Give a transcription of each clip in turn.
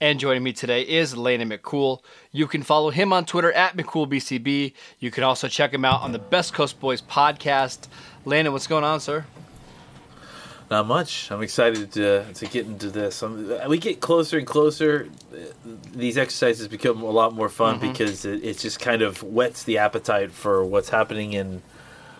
And joining me today is Landon McCool. You can follow him on Twitter at McCoolBCB. You can also check him out on the Best Coast Boys podcast. Landon, what's going on, sir? Not much. I'm excited to to get into this. I'm, we get closer and closer. These exercises become a lot more fun Mm-hmm. because it, it just kind of whets the appetite for what's happening in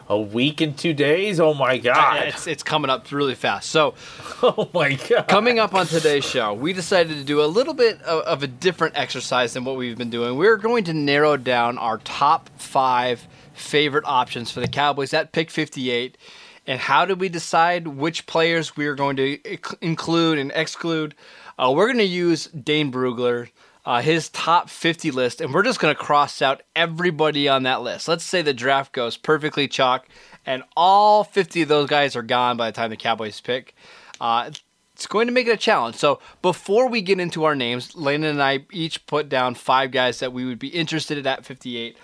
a week and two days. Oh my god! It's, it's coming up really fast. So, oh my god! Coming up on today's show, we decided to do a little bit of, of a different exercise than what we've been doing. We're going to narrow down our top five favorite options for the Cowboys at pick 58. And how do we decide which players we are going to inc- include and exclude? Uh, we're going to use Dane Brugler, uh, his top 50 list, and we're just going to cross out everybody on that list. Let's say the draft goes perfectly chalk, and all 50 of those guys are gone by the time the Cowboys pick. Uh, it's going to make it a challenge. So before we get into our names, Landon and I each put down five guys that we would be interested in at 58.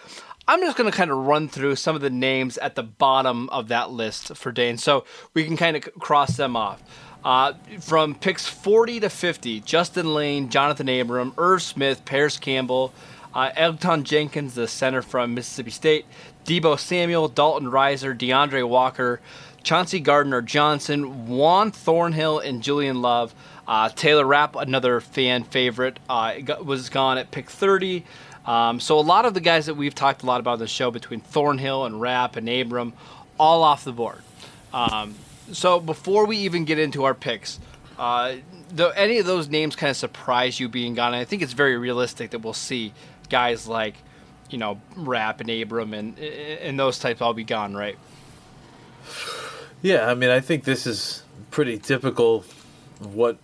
I'm just going to kind of run through some of the names at the bottom of that list for Dane so we can kind of cross them off. Uh, from picks 40 to 50, Justin Layne, Jonathan Abram, Irv Smith, Parris Campbell, uh, Elgton Jenkins, the center from Mississippi State, Deebo Samuel, Dalton Risner, D'Andre Walker, Chauncey Gardner Johnson, Juan Thornhill, and Julian Love. Uh, Taylor Rapp, another fan favorite, uh, was gone at pick 30. Um, so a lot of the guys that we've talked a lot about on the show between Thornhill and Rapp and Abram, all off the board. Um, so before we even get into our picks, uh, though any of those names kind of surprise you being gone, I think it's very realistic that we'll see guys like, you know, Rapp and Abram and and those types all be gone, right? Yeah, I mean, I think this is pretty typical. What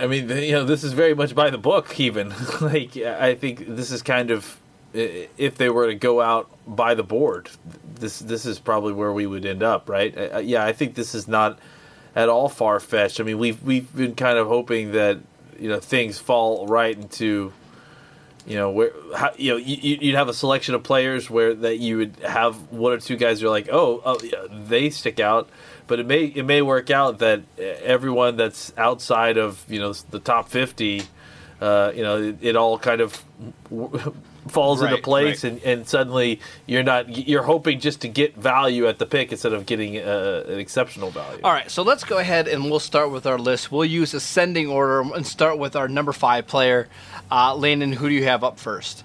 I mean, you know, this is very much by the book. Even like, I think this is kind of if they were to go out by the board, this this is probably where we would end up, right? Yeah, I think this is not at all far fetched. I mean, we've we've been kind of hoping that you know things fall right into you know where how, you know you, you'd have a selection of players where that you would have one or two guys who are like oh, oh yeah, they stick out but it may it may work out that everyone that's outside of you know the top 50 uh, you know it, it all kind of falls into place right. and, and suddenly you're not you're hoping just to get value at the pick instead of getting uh, an exceptional value All right, so let's go ahead and we'll start with our list. We'll use ascending order and start with our number five player, uh, Landon. Who do you have up first?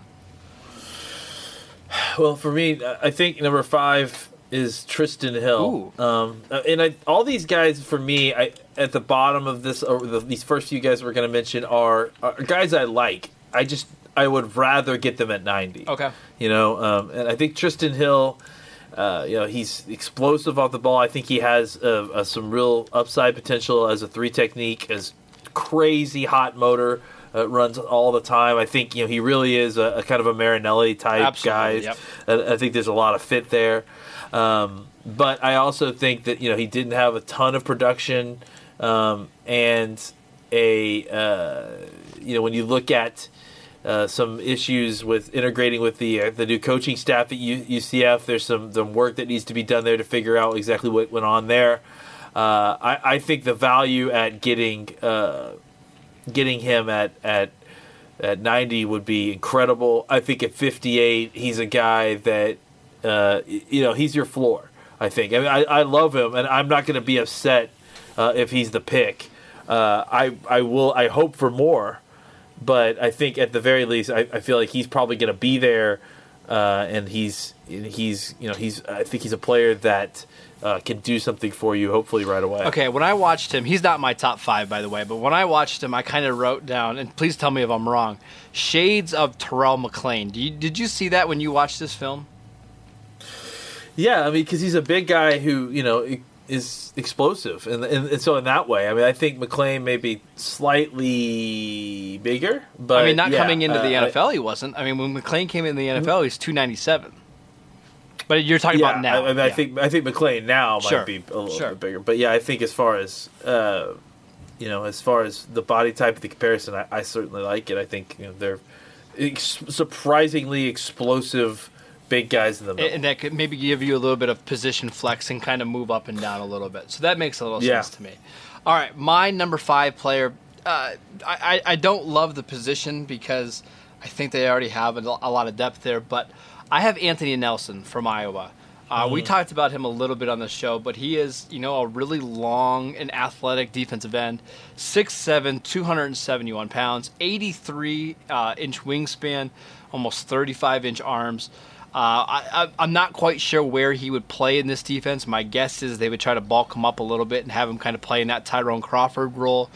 Well, for me, I think number five is Trysten Hill. Um, and I, all these guys, for me, I, at the bottom of this, or the, these first few guys we're going to mention are, are guys I like. I just, I would rather get them at 90. Okay. You know, um, and I think Trysten Hill, uh, you know, he's explosive off the ball. I think he has uh, uh, some real upside potential as a three technique, as crazy hot motor. Uh, runs all the time. I think you know he really is a, a kind of a Marinelli type Absolutely, guy. yep. I, I think there's a lot of fit there. Um, but I also think that you know he didn't have a ton of production, um, and a uh, you know when you look at uh, some issues with integrating with the uh, the new coaching staff at U- UCF, there's some some work that needs to be done there to figure out exactly what went on there. Uh, I, I think the value at getting uh, getting him at at at 90 would be incredible. I think at 58, he's a guy that uh, you know he's your floor. I think. I mean, I, I love him, and I'm not going to be upset if he's the pick. I I will. I hope for more, but I think at the very least, I, I feel like he's probably going to be there uh, and he's he's you know he's I think he's a player that uh, can do something for you hopefully right away. Okay, when I watched him, he's not my top five by the way, but when I watched him, I kind of wrote down, and please tell me if I'm wrong, shades of Terrell McClain. You, did you see that when you watched this film? Yeah, I mean, because he's a big guy who you know is explosive, and, and, and so in that way, I mean, I think McClain may be slightly bigger, but I mean, not yeah, coming into the uh, NFL, he wasn't. I mean, when McClain came in the NFL, he's two ninety seven. But you're talking yeah, about now. I, I, mean, I think I think McClain now might Sure, be a little sure. bit bigger, but yeah, I think as far as uh, you know, as far as the body type, of the comparison, I, I certainly like it. I think you know they're ex- surprisingly explosive, big guys in the middle. and that could maybe give you a little bit of position flex and kind of move up and down a little bit. So that makes a little Yeah. sense to me. All right, my number five player. Uh, I, I don't love the position because I think they already have a, a lot of depth there, but I have Anthony Nelson from Iowa. Uh, We talked about him a little bit on the show, but he is, you know, a really long and athletic defensive end, 6'7", 271 pounds, 83 uh, inch wingspan, almost 35 inch arms. Uh, I, I, I'm not quite sure where he would play in this defense. My guess is they would try to bulk him up a little bit and have him kind of play in that Tyrone Crawford role.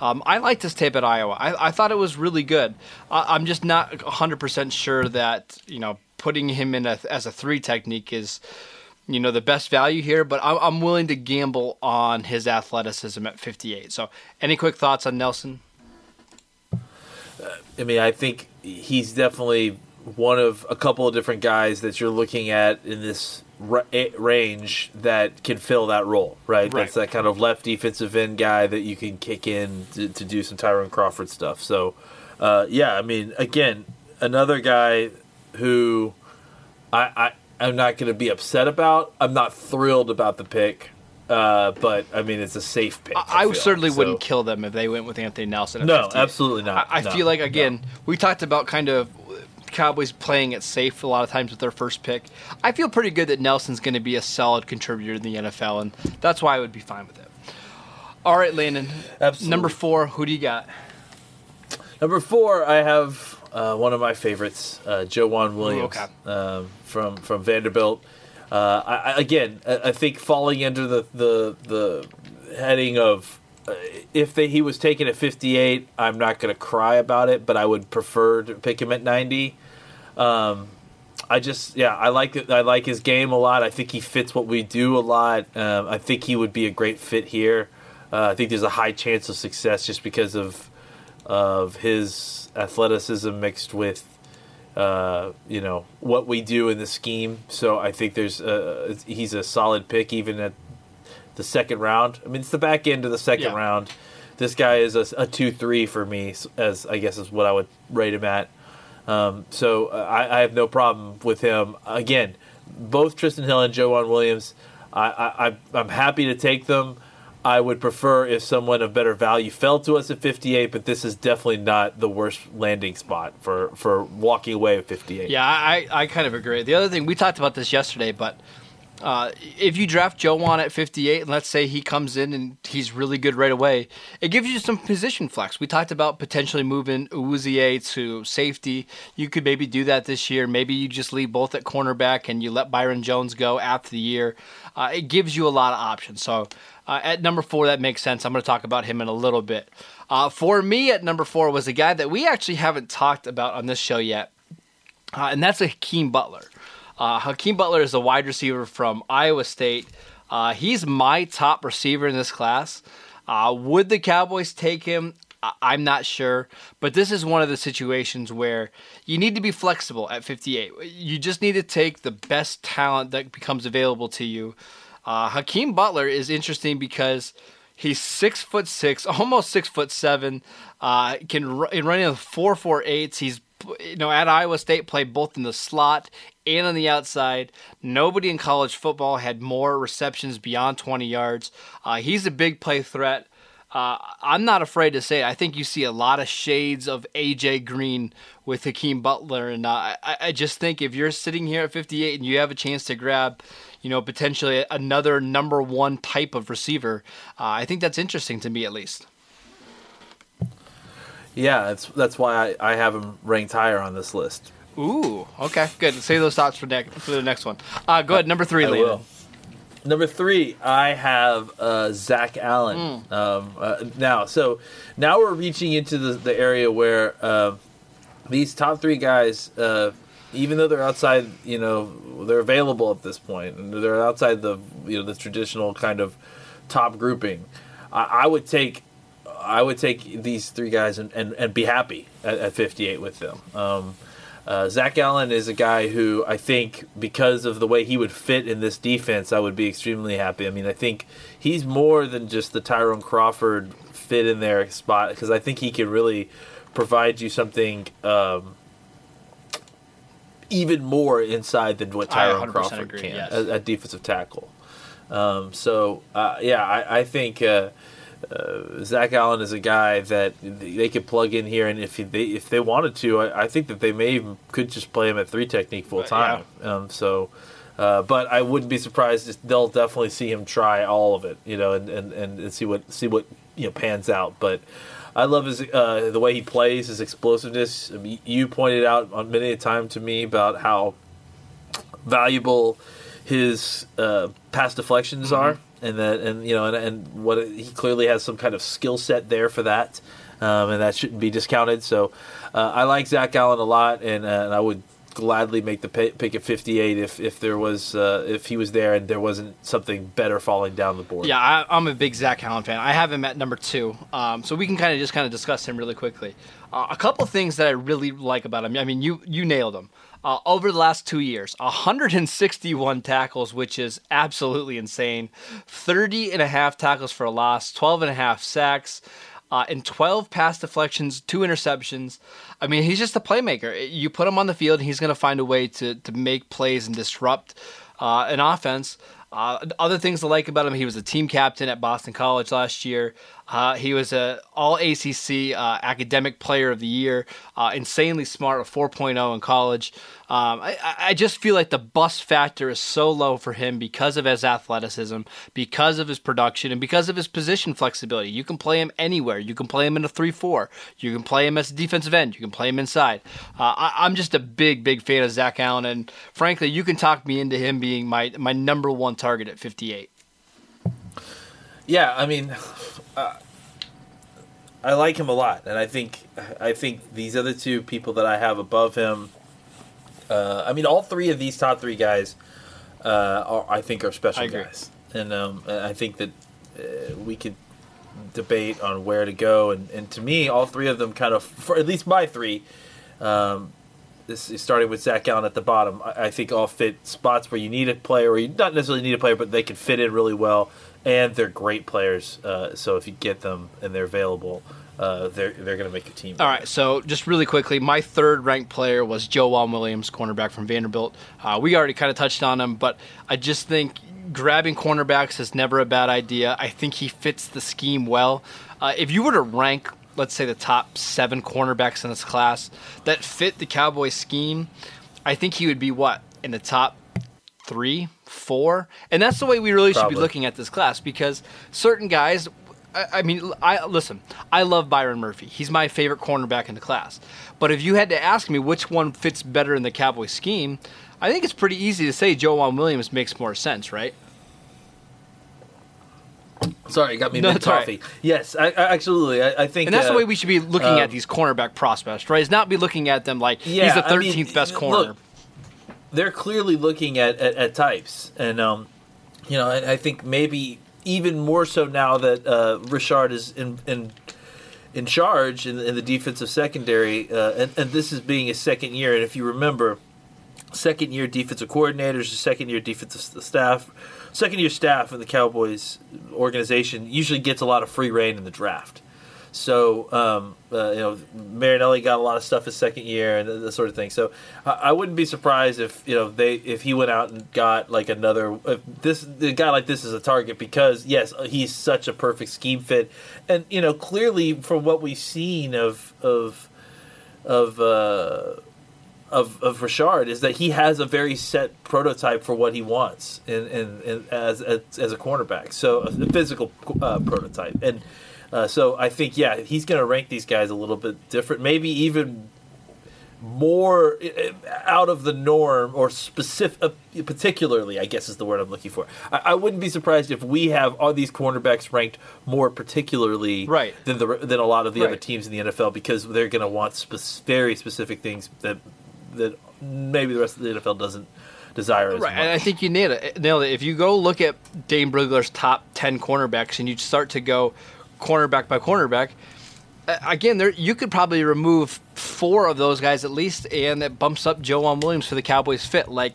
Um, I liked this tape at Iowa. I, I thought it was really good. I, I'm just not 100% sure that, you know, putting him in a, as a three technique is, you know, the best value here, but I'm, I'm willing to gamble on his athleticism at 58. So, any quick thoughts on Nelson? I mean, I think he's definitely one of a couple of different guys that you're looking at in this ra- range that can fill that role, right? Right. That's that kind of left defensive end guy that you can kick in to, to do some Tyrone Crawford stuff. So, uh, yeah, I mean, again, another guy who I, I I'm not going to be upset about. I'm not thrilled about the pick. Uh, but I mean, it's a safe pick. I, I certainly So- wouldn't kill them if they went with Anthony Nelson. No, 58. absolutely not. I, I No, feel like no. again, we talked about kind of Cowboys playing it safe a lot of times with their first pick. I feel pretty good that Nelson's going to be a solid contributor in the NFL, and that's why I would be fine with it. All right, Landon. Absolutely. Number four, who do you got? Number four, I have uh, one of my favorites, uh, Joejuan Williams okay. um, from from Vanderbilt. Uh, I, I, again, I, I think falling under the the, the heading of uh, if they, he was taken at 58, I'm not going to cry about it, but I would prefer to pick him at 90. Um, I just yeah, I like it. I like his game a lot. I think he fits what we do a lot. Um, I think he would be a great fit here. Uh, I think there's a high chance of success just because of of his athleticism mixed with uh, you know what we do in the scheme. So I think there's a, he's a solid pick even at the second round. I mean, it's the back end of the second Yeah. round. This guy is a, a two three for me, as I guess is what I would rate him at. Um, so uh, I, I have no problem with him. Again, both Trysten Hill and Joejuan Williams, I, I, I'm happy to take them. I would prefer if someone of better value fell to us at 58, but this is definitely not the worst landing spot for, for walking away at 58. Yeah, I, I kind of agree. The other thing we talked about this yesterday, but uh, if you draft Joejuan at 58, and let's say he comes in and he's really good right away, it gives you some position flex. We talked about potentially moving Uzier to safety. You could maybe do that this year. Maybe you just leave both at cornerback and you let Byron Jones go after the year. Uh, it gives you a lot of options. So uh, at number four, that makes sense. I'm going to talk about him in a little bit. Uh, for me, at number four was a guy that we actually haven't talked about on this show yet, uh, and that's Hakeem Butler. Uh, Hakeem Butler is a wide receiver from Iowa State. Uh, he's my top receiver in this class. Uh, would the Cowboys take him? I- I'm not sure, but this is one of the situations where you need to be flexible at 58. You just need to take the best talent that becomes available to you. Uh, Hakeem Butler is interesting because he's six foot six, almost six foot seven. Uh, can ru- in running four four eights. He's you know at Iowa State played both in the slot and on the outside. Nobody in college football had more receptions beyond 20 yards. Uh, he's a big play threat. Uh, I'm not afraid to say it. I think you see a lot of shades of AJ Green with Hakeem Butler, and uh, I, I just think if you're sitting here at 58 and you have a chance to grab, you know, potentially another number one type of receiver, uh, I think that's interesting to me at least. Yeah, that's that's why I, I have him ranked higher on this list. Ooh, okay, good. Save those thoughts for, next for the next one. Uh, go ahead, number three, will. Number three, I have uh, Zach Allen. Hmm. Um, uh, now, so now we're reaching into the, the area where uh, these top three guys, uh, even though they're outside, you know, they're available at this point, and they're outside the you know the traditional kind of top grouping. I, I would take. I would take these three guys and, and, and be happy at, at 58 with them. Um, uh, Zach Allen is a guy who I think, because of the way he would fit in this defense, I would be extremely happy. I mean, I think he's more than just the Tyrone Crawford fit in there spot because I think he can really provide you something um, even more inside than what Tyrone Crawford agree, can yes. at, at defensive tackle. Um, so uh, yeah, I, I think uh, uh, Zach Allen is a guy that they could plug in here, and if they if they wanted to, I, I think that they may even could just play him at three technique full time. Um, so. Uh, but I wouldn't be surprised. if They'll definitely see him try all of it, you know, and, and, and, see what see what you know pans out. But I love his uh, the way he plays, his explosiveness. I mean, you pointed out on many a time to me about how valuable his uh, pass deflections are, and that and you know and, and what he clearly has some kind of skill set there for that, um, and that shouldn't be discounted. So uh, I like Zach Allen a lot, and, uh, and I would gladly make the pick, at 58 if if there was uh, if he was there and there wasn't something better falling down the board. Yeah, I, I'm a big Zach Allen fan. I have him at number two, um, so we can kind of just kind of discuss him really quickly. Uh, a couple things that I really like about him. I mean, you you nailed him. Uh, over the last two years, 161 tackles, which is absolutely insane. 30 and a half tackles for a loss, 12 and a half sacks, uh, and 12 pass deflections, two interceptions. I mean, he's just a playmaker. You put him on the field, and he's going to find a way to, to make plays and disrupt uh, an offense. Uh, other things to like about him, he was a team captain at Boston College last year. Uh, he was a All ACC uh, Academic Player of the Year. Uh, insanely smart, a 4.0 in college. Um, I, I- just feel like the bust factor is so low for him because of his athleticism, because of his production, and because of his position flexibility. You can play him anywhere. You can play him in a 3-4. You can play him as a defensive end. You can play him inside. Uh, I, I'm just a big, big fan of Zach Allen, and frankly, you can talk me into him being my my number one target at 58. Yeah, I mean, uh, I like him a lot, and I think I think these other two people that I have above him. Uh, I mean, all three of these top three guys, uh, are, I think, are special guys, and um, I think that uh, we could debate on where to go, and, and to me, all three of them kind of, for at least my three, um, this is starting with Zach Allen at the bottom. I, I think all fit spots where you need a player, or you not necessarily need a player, but they can fit in really well, and they're great players. Uh, so if you get them and they're available, uh, they're they're going to make your team. All right, so just really quickly, my third ranked player was Joejuan Williams, cornerback from Vanderbilt. Uh, we already kind of touched on him, but I just think grabbing cornerbacks is never a bad idea. I think he fits the scheme well. Uh, if you were to rank, let's say, the top seven cornerbacks in this class that fit the Cowboys scheme, I think he would be what in the top three, four, and that's the way we really should be looking at this class because certain guys. I I mean, I listen. I love Byron Murphy. He's my favorite cornerback in the class. But if you had to ask me which one fits better in the Cowboy scheme, I think it's pretty easy to say Joe Williams makes more sense, right? Sorry, got me No, all right. Yes, I, I, absolutely. I, I think, And that's the uh, way we should be looking at these cornerback prospects, right? Is not be looking at them like Yeah, he's the I mean, 13th best look, corner. They're clearly looking at, at, at types, and um, you know, I, I think maybe even more so now that uh, Richard is in in, in charge in, in the defensive secondary, uh, and, and this is being his second year. And if you remember, second year defensive coordinators, second year defensive staff, second year staff in the Cowboys organization usually gets a lot of free reign in the draft. So um, uh, you know, Marinelli got a lot of stuff his second year and that sort of thing. So I, I wouldn't be surprised if you know they if he went out and got like another if this the guy like this is a target because yes he's such a perfect scheme fit and you know clearly from what we've seen of of of uh, of of Richard is that he has a very set prototype for what he wants in, in, in as, as as a cornerback. So a physical uh, prototype, and uh, so I think yeah he's going to rank these guys a little bit different, maybe even more out of the norm or specific, uh, particularly, I guess is the word I'm looking for. I, I wouldn't be surprised if we have all these cornerbacks ranked more particularly Right. than the than a lot of the other teams in the NFL because they're going to want spe- very specific things that that maybe the rest of the NFL doesn't desire as Right, and I think you nailed it. Nailed it. If you go look at Dane Brugler's top ten cornerbacks and you start to go cornerback by cornerback, uh, again, there you could probably remove four of those guys at least, and that bumps up Joe Williams for the Cowboys fit. Like,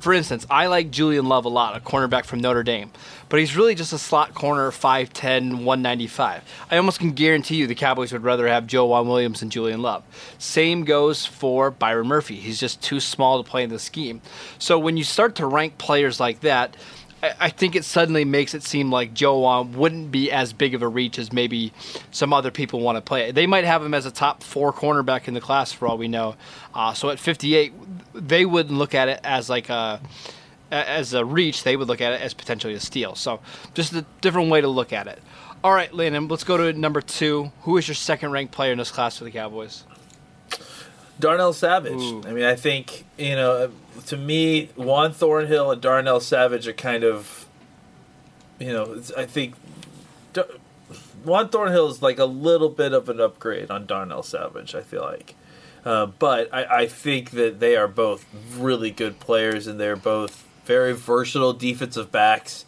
for instance, I like Julian Love a lot, a cornerback from Notre Dame, but he's really just a slot corner, 5'10", 195. I almost can guarantee you the Cowboys would rather have Joe Williams than Julian Love. Same goes for Byron Murphy. He's just too small to play in the scheme. So when you start to rank players like that, I I think it suddenly makes it seem like Joe wouldn't be as big of a reach as maybe some other people want to play. They might have him as a top four cornerback in the class for all we know. Uh, so at 58, they wouldn't look at it as like a as a reach. They would look at it as potentially a steal. So just a different way to look at it. All right, Landon, let's go to number two. Who is your second ranked player in this class for the Cowboys? Darnell Savage. Ooh. I mean, I think you know, to me, Juan Thornhill and Darnell Savage are kind of, you know, I think Dar- Juan Thornhill is like a little bit of an upgrade on Darnell Savage. I feel like, uh, but I, I think that they are both really good players, and they're both very versatile defensive backs.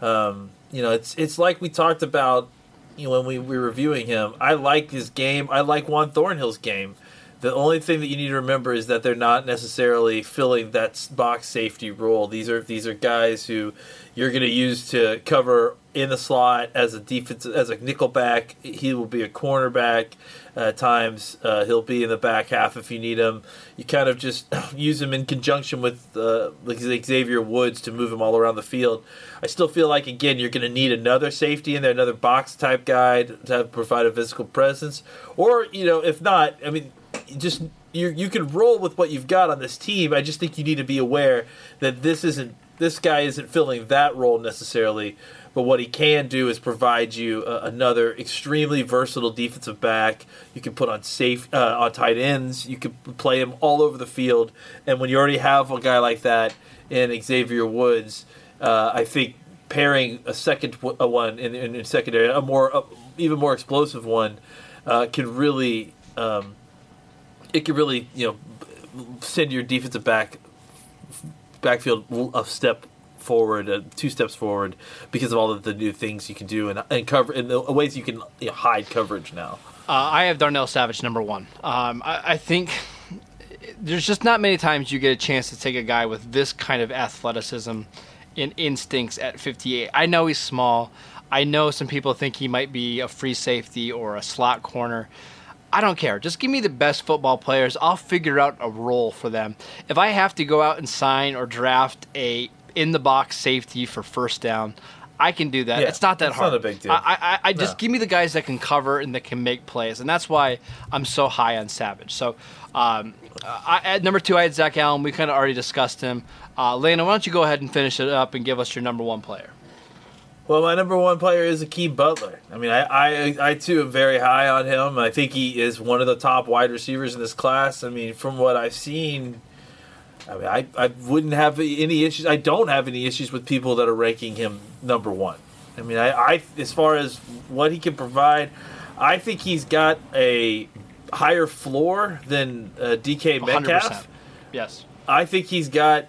Um, you know, it's it's like we talked about you know, when we were reviewing him. I like his game. I like Juan Thornhill's game. The only thing that you need to remember is that they're not necessarily filling that box safety role. These are these are guys who you're going to use to cover in the slot as a defense as a nickel back. He will be a cornerback at times. Uh, he'll be in the back half if you need him. You kind of just use him in conjunction with uh, like Xavier Woods to move him all around the field. I still feel like again you're going to need another safety in there, another box type guy to provide a physical presence, or you know if not, I mean just you you can roll with what you've got on this team. I just think you need to be aware that this isn't this guy isn't filling that role necessarily. But what he can do is provide you uh, another extremely versatile defensive back. You can put on safe uh, on tight ends. You can play him all over the field. And when you already have a guy like that in Xavier Woods, uh, I think pairing a second a one in, in, in secondary, a more uh, even more explosive one, uh, can really um, it could really you know send your defensive back backfield a step forward, uh, two steps forward because of all of the new things you can do and, and cover in the ways you can you know, hide coverage now. Uh, I have Darnell Savage number one. Um, I, I think there's just not many times you get a chance to take a guy with this kind of athleticism and instincts at 58. I know he's small. I know some people think he might be a free safety or a slot corner. I don't care. Just give me the best football players. I'll figure out a role for them. If I have to go out and sign or draft a in the box safety for first down, I can do that. Yeah, it's not that it's hard. not a big deal. I, I, I just No. give me the guys that can cover and that can make plays, and that's why I'm so high on Savage. So, um, I, at number two, I had Zach Allen. We kind of already discussed him. Uh, Lena, why don't you go ahead and finish it up and give us your number one player? Well, my number one player is Hakeem Butler. I mean, I, I, I too am very high on him. I think he is one of the top wide receivers in this class. I mean, from what I've seen, I mean, I, I wouldn't have any issues. I don't have any issues with people that are ranking him number one. I mean, I, I as far as what he can provide, I think he's got a higher floor than uh, DK 100%. Metcalf. Yes, I think he's got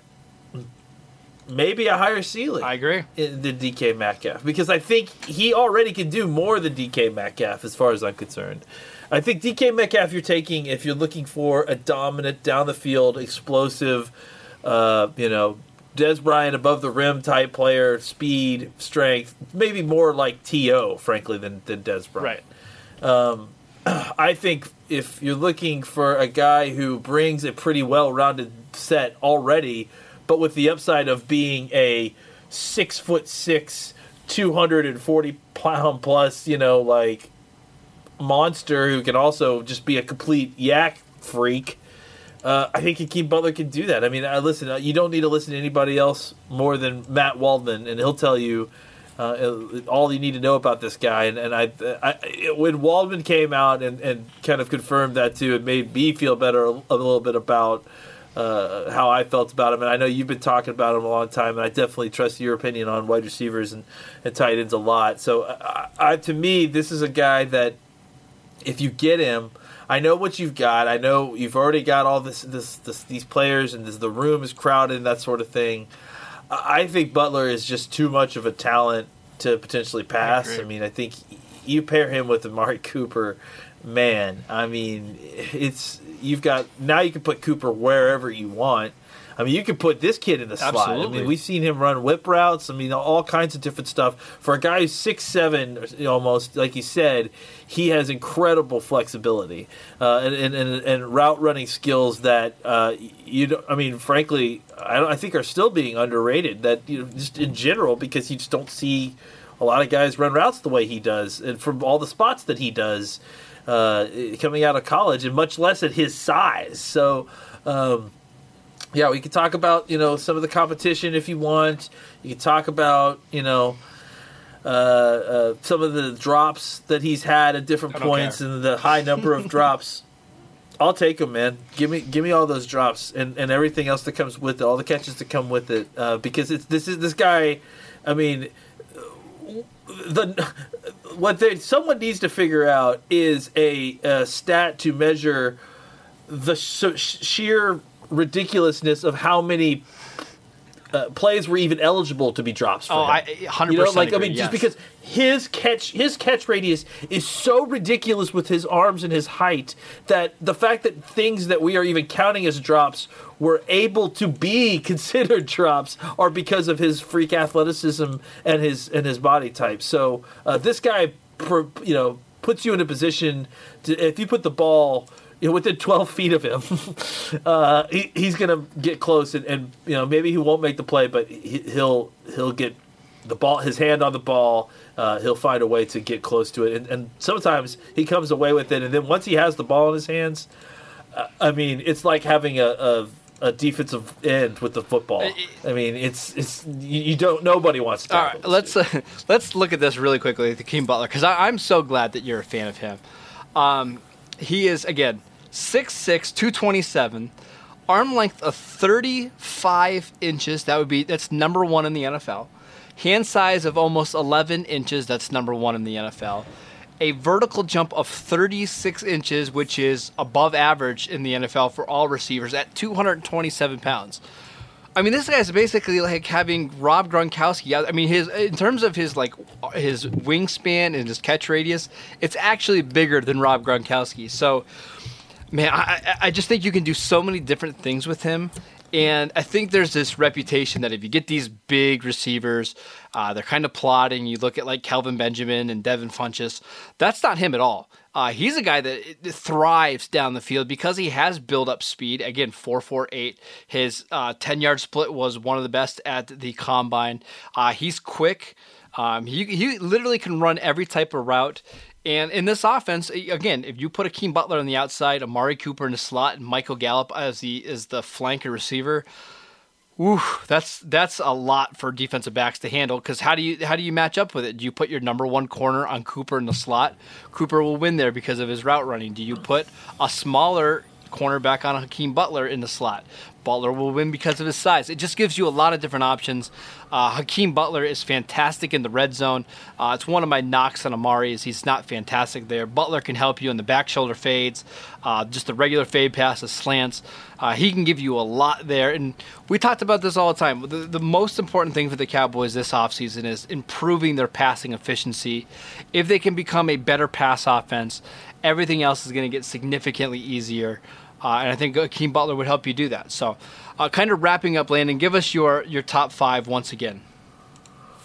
maybe a higher ceiling I agree. the DK Metcalf because I think he already can do more than DK Metcalf as far as I'm concerned. I think DK Metcalf you're taking if you're looking for a dominant down the field explosive, uh, you know, Dez Bryant above the rim type player, speed, strength, maybe more like T.O. frankly than than Dez Bryant. Right. I think if you're looking for a guy who brings a pretty well-rounded set already, but with the upside of being a six foot six, two hundred and forty pound plus, you know, like monster who can also just be a complete YAC freak. Uh, I think Hakeem Butler can do that. I mean, uh, listen, uh, you don't need to listen to anybody else more than Matt Waldman, and he'll tell you Uh, all you need to know about this guy, and, and I, I, when Waldman came out and, and kind of confirmed that too, it made me feel better a, a little bit about uh, how I felt about him. And I know you've been talking about him a long time, and I definitely trust your opinion on wide receivers and, and tight ends a lot. So, I, I, to me, this is a guy that if you get him, I know what you've got. I know you've already got all this, this, this these players, and this, the room is crowded and that sort of thing. I I think Butler is just too much of a talent to potentially pass. I, agree. mean, I think you pair him with Amari Cooper, man. I mean, it's you've got now you can put Cooper wherever you want. I mean, you can put this kid in the slot. I mean, we've seen him run whip routes. I mean, all kinds of different stuff. For a guy who's six seven, almost like you said, he has incredible flexibility uh, and, and, and route running skills that uh, you. I mean, frankly, I, don't, I think are still being underrated. That you know, just in general, because you just don't see a lot of guys run routes the way he does, and from all the spots that he does uh, coming out of college, and much less at his size. So. Um, yeah, we could talk about you know some of the competition if you want. You could talk about you know uh, uh, some of the drops that he's had at different points care. and the high number of drops. I'll take them, man. Give me give me all those drops and, and everything else that comes with it, all the catches that come with it, uh, because it's this is this guy. I mean, the what they someone needs to figure out is a, a stat to measure the sh- sheer ridiculousness of how many uh, plays were even eligible to be drops. For Oh, him. I 100% You know, like I mean, yes. just because his catch his catch radius is so ridiculous with his arms and his height that the fact that things that we are even counting as drops were able to be considered drops are because of his freak athleticism and his and his body type. So uh, this guy, you know, puts you in a position to if you put the ball. You know, within 12 feet of him, uh, he, he's going to get close, and, and you know maybe he won't make the play, but he, he'll he'll get the ball, his hand on the ball. Uh, he'll find a way to get close to it, and, and sometimes he comes away with it. And then once he has the ball in his hands, uh, I mean, it's like having a, a, a defensive end with the football. I mean, it's it's you, don't nobody wants to. All tackle let's uh, let's look at this really quickly, with Hakeem Butler, because I'm so glad that you're a fan of him. Um, he is again 6'6", 227, arm length of 35 inches. That would be that's number one in the NFL. Hand size of almost 11 inches. That's number one in the NFL. A vertical jump of 36 inches, which is above average in the NFL for all receivers at 227 pounds. I mean, this guy's basically like having Rob Gronkowski. I mean, his in terms of his like his wingspan and his catch radius, it's actually bigger than Rob Gronkowski. So, man, I, I- just think you can do so many different things with him. And I think there's this reputation that if you get these big receivers, uh, they're kind of plotting. You look at like Kelvin Benjamin and Devin Funchess. That's not him at all. Uh, he's a guy that thrives down the field because he has build up speed. Again, 448. His 10 yard split was one of the best at the combine. Uh, he's quick. Um, he, he literally can run every type of route. And in this offense, again, if you put a Hakeem Butler on the outside, Amari Cooper in the slot, and Michael Gallup as the as the flanker receiver, Ooh, that's that's a lot for defensive backs to handle. Because how do you how do you match up with it? Do you put your number one corner on Cooper in the slot? Cooper will win there because of his route running. Do you put a smaller cornerback on Hakeem Butler in the slot? Butler will win because of his size. It just gives you a lot of different options. Uh, Hakeem Butler is fantastic in the red zone. Uh, it's one of my knocks on Amari is he's not fantastic there. Butler can help you in the back shoulder fades, uh, just the regular fade passes, slants. Uh, he can give you a lot there. And we talked about this all the time. The, the most important thing for the Cowboys this offseason is improving their passing efficiency. If they can become a better pass offense, everything else is going to get significantly easier. Uh, and I think Hakeem Butler would help you do that. So, uh, kind of wrapping up, Landon, give us your, your top five once again.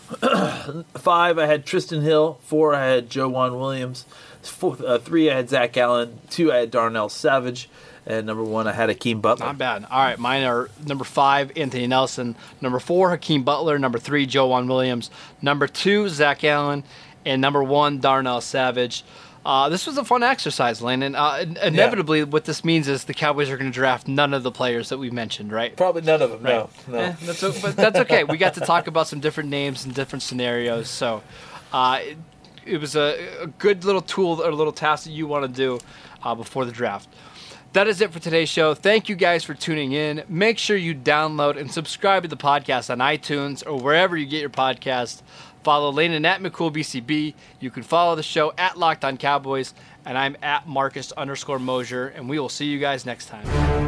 Five, I had Trysten Hill. Four, I had Joejuan Williams. Four, uh, three, I had Zach Allen. Two, I had Darnell Savage. And number one, I had Akeem Butler. Not bad. All right, mine are number five, Anthony Nelson. Number four, Hakeem Butler. Number three, Joejuan Williams. Number two, Zach Allen. And number one, Darnell Savage. Uh, this was a fun exercise, Landon. Uh, inevitably, yeah. what this means is the Cowboys are going to draft none of the players that we mentioned, right? Probably none of them. Right. No, no. Eh, that's, but that's okay. we got to talk about some different names and different scenarios. So uh, it, it, was a, a, good little tool or a little task that you want to do uh, before the draft. That is it for today's show. Thank you guys for tuning in. Make sure you download and subscribe to the podcast on iTunes or wherever you get your podcast. Follow Landon at McCoolBCB. You can follow the show at Locked On Cowboys, and I'm at Marcus underscore Mosher, and we will see you guys next time.